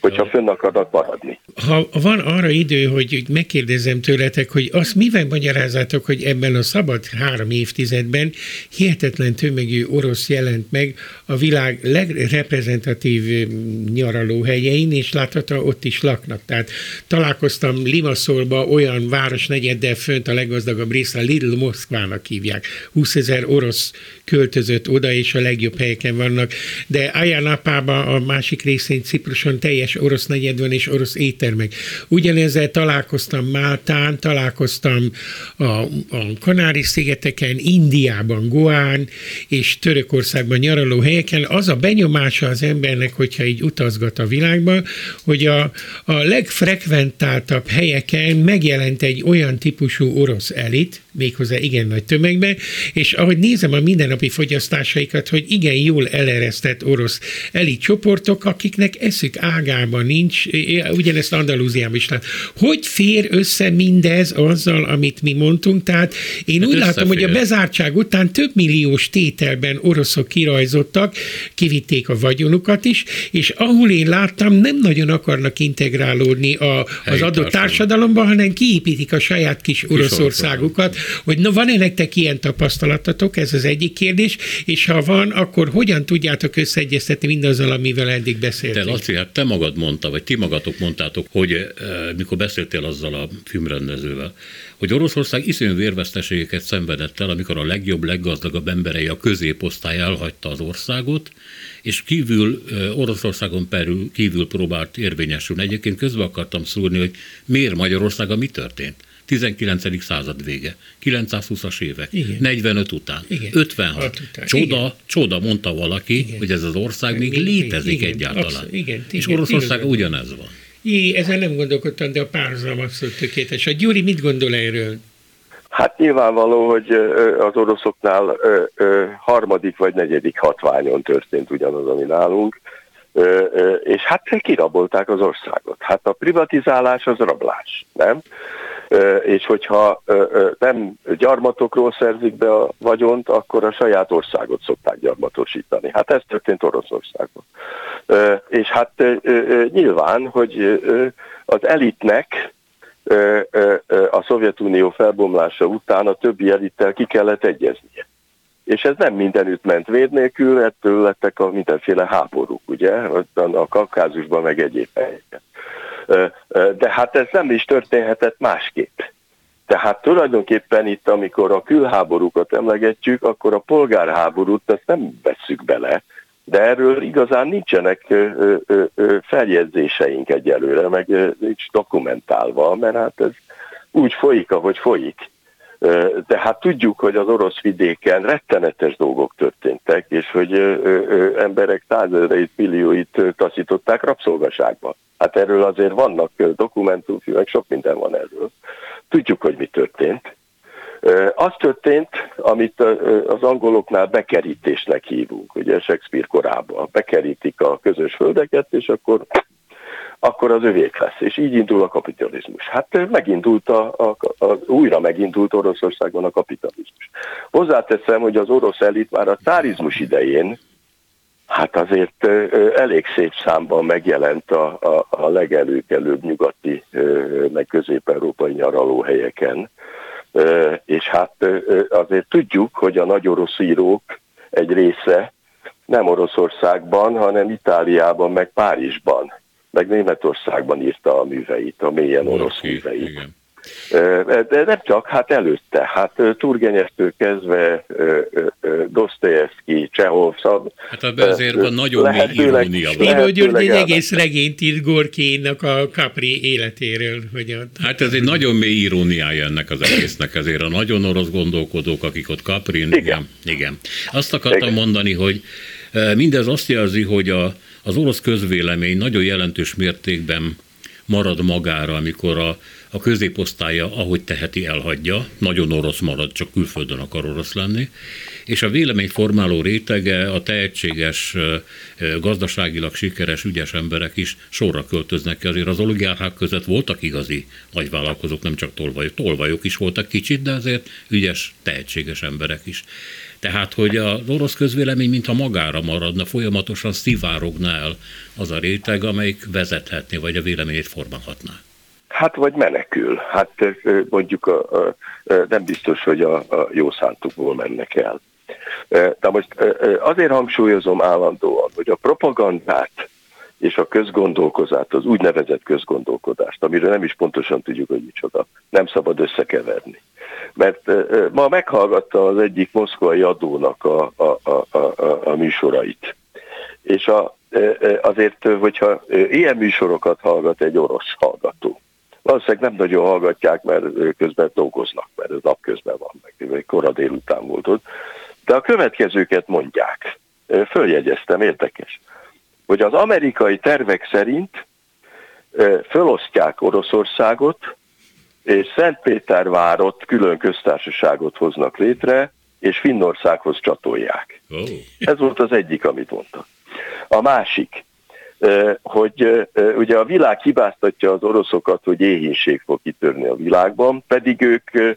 hogyha fönn akarnak maradni. Ha van arra idő, hogy megkérdezem tőletek, hogy azt mivel magyarázátok, hogy ebben a szabad három évtizedben hihetetlen tömegű orosz jelent meg a világ legreprezentatív nyaralóhelyein, és látható, ott is laknak. Tehát találkoztam Limaszolba olyan városnegyeddel fönt a leggazdagabb része, Little Moszkvának hívják. 20 ezer orosz költözött oda, és a legjobb helyeken vannak. De Ayanapában, a másik részén Cipruson teljes orosz negyed van, és orosz éttermek. Ugyanezzel találkoztam Máltán, találkoztam a, a Kanári-szigeteken, Indiában, Goán, és Törökországban nyaraló helyeken. Az a benyomása az embernek, hogyha így utazgat a világban, hogy a, a legfrekventáltabb helyeken megjelent egy olyan típusú orosz elit, méghozzá igen nagy tömegben, és ahogy nézem a mindennapi fogyasztásaikat, hogy igen jól eleresztett orosz elit csoportok, akiknek eszük ágán Mágában nincs, ugyanezt Andalúziában is lát. Hogy fér össze mindez azzal, amit mi mondtunk? Tehát én hát úgy összefér. látom, hogy a bezártság után több milliós tételben oroszok kirajzottak, kivitték a vagyonukat is, és ahol én láttam, nem nagyon akarnak integrálódni a, az adott társadalomba, hanem kiépítik a saját kis Oroszországukat, hogy na van-e nektek ilyen tapasztalatatok, ez az egyik kérdés, és ha van, akkor hogyan tudjátok összeegyeztetni mindazzal, amivel eddig beszéltünk? De Laci, hát te magad mondta, vagy ti magatok mondtátok, hogy e, mikor beszéltél azzal a filmrendezővel, hogy Oroszország iszonyú vérveszteségeket szenvedett el, amikor a legjobb, leggazdagabb emberei a középosztály elhagyta az országot, és kívül, Oroszországon perül kívül próbált érvényesülni. Egyébként közben akartam szúrni, hogy miért Magyarországon mi történt. 19. század vége, 920-as évek, Igen. 45 után, Igen. 56. Után. Csoda, Igen. csoda, mondta valaki, Igen. hogy ez az ország még, még létezik Igen. egyáltalán. Abszolút. Igen. És Oroszország ugyanez van. Jé, ezen nem gondolkodtam, de a párhuzam abszolút tökéletes. A Gyuri mit gondol erről? Hát nyilvánvaló, hogy az oroszoknál harmadik vagy negyedik hatványon történt ugyanaz, ami nálunk, és hát kirabolták az országot. Hát a privatizálás az rablás, nem? És hogyha nem gyarmatokról szerzik be a vagyont, akkor a saját országot szokták gyarmatosítani. Hát ez történt Oroszországban. És hát nyilván, hogy az elitnek a Szovjetunió felbomlása után a többi elittel ki kellett egyeznie. És ez nem mindenütt ment véd nélkül, ettől lettek a mindenféle háborúk, ugye, a Kaukázusban meg egyéb helyeken. De hát ez nem is történhetett másképp. Tehát tulajdonképpen itt, amikor a külháborúkat emlegetjük, akkor a polgárháborút ezt nem vesszük bele, de erről igazán nincsenek feljegyzéseink egyelőre, meg nincs dokumentálva, mert hát ez úgy folyik, ahogy folyik. De hát tudjuk, hogy az orosz vidéken rettenetes dolgok történtek, és hogy emberek százezreit, millióit taszították rabszolgaságba. Hát erről azért vannak dokumentumfilmek, sok minden van erről. Tudjuk, hogy mi történt. Az történt, amit az angoloknál bekerítésnek hívunk, ugye Shakespeare korában. Bekerítik a közös földeket, és akkor akkor az övék lesz, és így indul a kapitalizmus. Hát megindult a, a, a, újra megindult Oroszországban a kapitalizmus. Hozzáteszem, hogy az orosz elit már a cárizmus idején hát azért elég szép számban megjelent a, a, a legelőkelőbb nyugati, meg közép-európai nyaralóhelyeken, és hát azért tudjuk, hogy a nagy orosz írók egy része nem Oroszországban, hanem Itáliában, meg Párizsban, meg Németországban írta a műveit, a mélyen orosz műveit. Igen. De nem csak, hát előtte, hát Turgenyesztől kezdve Dostoyevsky, Csehov, szab, Hát ebben azért van nagyon mély irónia. Spiro György egy egész regényt írt Gorkénak a Capri életéről. Hogy a... Hát ez egy nagyon mély iróniája ennek az egésznek, ezért a nagyon orosz gondolkodók, akik ott Caprin, igen. igen. igen. Azt akartam igen. mondani, hogy mindez azt jelzi, hogy a, az orosz közvélemény nagyon jelentős mértékben marad magára, amikor a, a középosztálya, ahogy teheti, elhagyja, nagyon orosz marad, csak külföldön akar orosz lenni, és a véleményformáló rétege, a tehetséges, gazdaságilag sikeres, ügyes emberek is sorra költöznek ki. Azért az oligarchák között voltak igazi nagyvállalkozók, nem csak tolvajok. Tolvajok is voltak kicsit, de azért ügyes, tehetséges emberek is. Tehát, hogy az orosz közvélemény mintha magára maradna, folyamatosan szivárogna el az a réteg, amelyik vezethetné, vagy a véleményét formálhatná. Hát vagy menekül. Hát mondjuk a, a, nem biztos, hogy a, a jó szántukból mennek el. De most azért hangsúlyozom állandóan, hogy a propagandát és a közgondolkozást, az úgynevezett közgondolkodást, amiről nem is pontosan tudjuk, hogy micsoda, nem szabad összekeverni. Mert ma meghallgatta az egyik moszkvai adónak a, a, a, a, a műsorait. És a, azért, hogyha ilyen műsorokat hallgat egy orosz hallgató, valószínűleg nem nagyon hallgatják, mert közben dolgoznak, mert ez napközben van, meg kora délután volt ott. De a következőket mondják. Följegyeztem, érdekes. Hogy az amerikai tervek szerint fölosztják Oroszországot, és Szentpétervárot külön köztársaságot hoznak létre, és Finnországhoz csatolják. Oh. Ez volt az egyik, amit mondtak. A másik, hogy ugye a világ hibáztatja az oroszokat, hogy éhínség fog kitörni a világban, pedig ők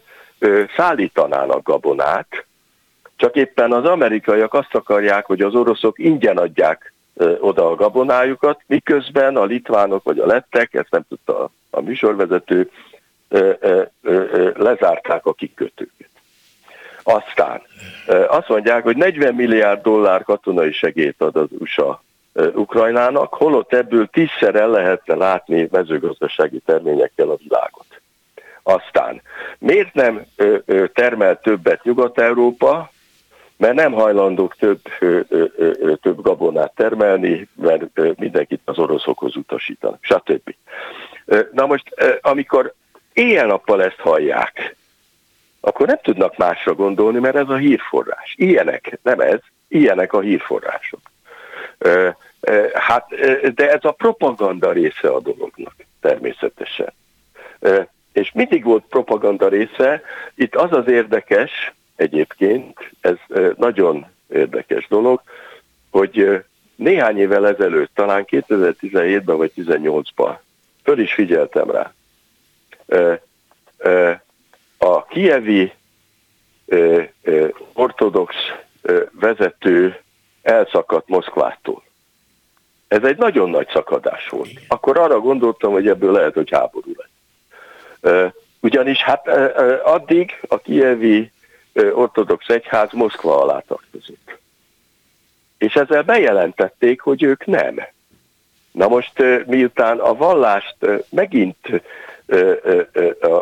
szállítanának gabonát, csak éppen az amerikaiak azt akarják, hogy az oroszok ingyen adják oda a gabonájukat, miközben a litvánok vagy a lettek, ezt nem tudta a műsorvezető, lezárták a kikötőket. Aztán azt mondják, hogy 40 milliárd dollár katonai segélyt ad az USA Ukrajnának, holott ebből tízszer el lehetne látni mezőgazdasági terményekkel a világot. Aztán miért nem termel többet Nyugat-Európa, mert nem hajlandók több, több gabonát termelni, mert mindenkit az oroszokhoz utasítanak, stb. Na most, amikor éjjel-nappal ezt hallják, akkor nem tudnak másra gondolni, mert ez a hírforrás. Ilyenek, nem ez, ilyenek a hírforrások. Hát, de ez a propaganda része a dolognak, természetesen. És mindig volt propaganda része. Itt az az érdekes, egyébként, ez nagyon érdekes dolog, hogy néhány évvel ezelőtt, talán 2017-ben vagy 2018-ban föl is figyeltem rá. A kievi ortodox vezető elszakadt Moszkvától. Ez egy nagyon nagy szakadás volt. Akkor arra gondoltam, hogy ebből lehet, hogy háború lesz. Ugyanis hát addig a kievi ortodox egyház Moszkva alá tartozott. És ezzel bejelentették, hogy ők nem. Na most miután a vallást megint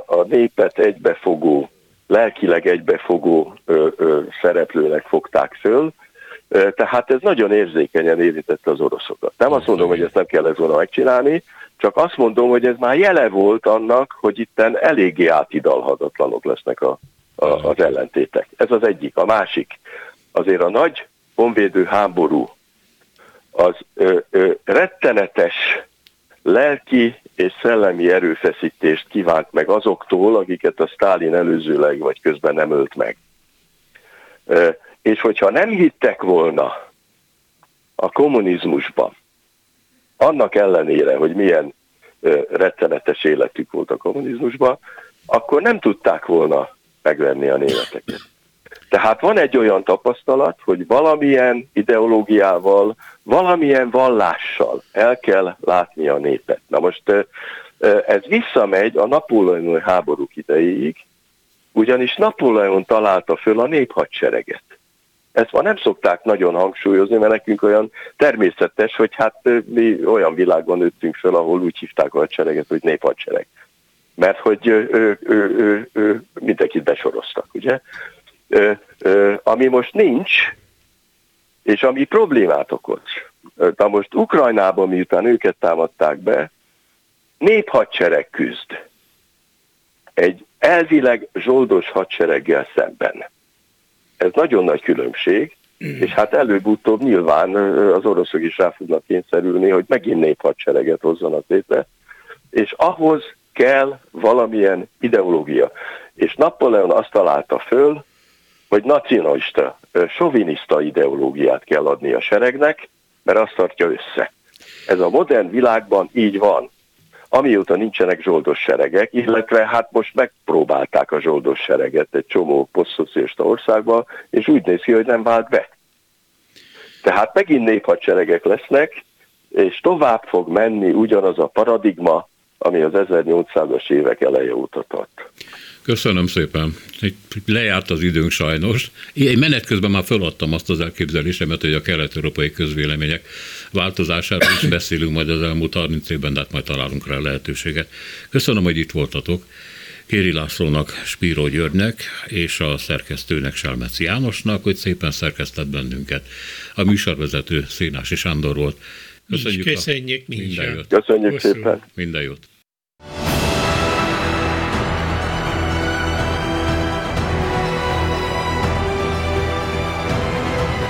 a népet egybefogó, lelkileg egybefogó szereplőnek fogták föl, tehát ez nagyon érzékenyen érintette az oroszokat. Nem azt mondom, hogy ezt nem kellett volna megcsinálni, csak azt mondom, hogy ez már jele volt annak, hogy itten eléggé átidalhatatlanok lesznek a, a, az ellentétek. Ez az egyik. A másik, azért a nagy honvédő háború az ö, ö, rettenetes lelki és szellemi erőfeszítést kívánt meg azoktól, akiket a Stálin előzőleg vagy közben nem ölt meg. Ö, és hogyha nem hittek volna a kommunizmusban, annak ellenére, hogy milyen rettenetes életük volt a kommunizmusban, akkor nem tudták volna megvenni a németeket. Tehát van egy olyan tapasztalat, hogy valamilyen ideológiával, valamilyen vallással el kell látni a népet. Na most ez visszamegy a napóleoni háborúk idejéig, ugyanis Napóleon találta föl a néphadsereget. Ezt ma nem szokták nagyon hangsúlyozni, mert nekünk olyan természetes, hogy hát mi olyan világban nőttünk föl, ahol úgy hívták a hadsereget, hogy néphadsereg. Mert hogy ő, ő, ő, ő, mindenkit besoroztak, ugye? Ö, ö, ami most nincs, és ami problémát okoz. Na most Ukrajnában, miután őket támadták be, néphadsereg küzd. Egy elvileg zsoldos hadsereggel szemben. Ez nagyon nagy különbség, mm. és hát előbb-utóbb nyilván az oroszok is rá fognak kényszerülni, hogy megint néphadsereget hozzanak létre, és ahhoz kell valamilyen ideológia. És Napóleon azt találta föl, hogy nacionalista, soviniszta ideológiát kell adni a seregnek, mert azt tartja össze. Ez a modern világban így van amióta nincsenek zsoldos seregek, illetve hát most megpróbálták a zsoldos sereget egy csomó posztszocialista országban, és úgy néz ki, hogy nem vált be. Tehát megint néphadseregek lesznek, és tovább fog menni ugyanaz a paradigma, ami az 1800-as évek eleje óta tart. Köszönöm szépen. Lejárt az időnk sajnos. Én menet közben már feladtam azt az elképzelésemet, hogy a kelet-európai közvélemények változásáról is beszélünk majd az elmúlt 30 évben, de hát majd találunk rá lehetőséget. Köszönöm, hogy itt voltatok. Kéri Lászlónak, Spíró Györgynek és a szerkesztőnek Selmeci Jánosnak, hogy szépen szerkesztett bennünket. A műsorvezető Szénási Sándor volt. Köszönjük, köszönjük a... minden jót. Köszönjük Hosszú. szépen. Minden jót.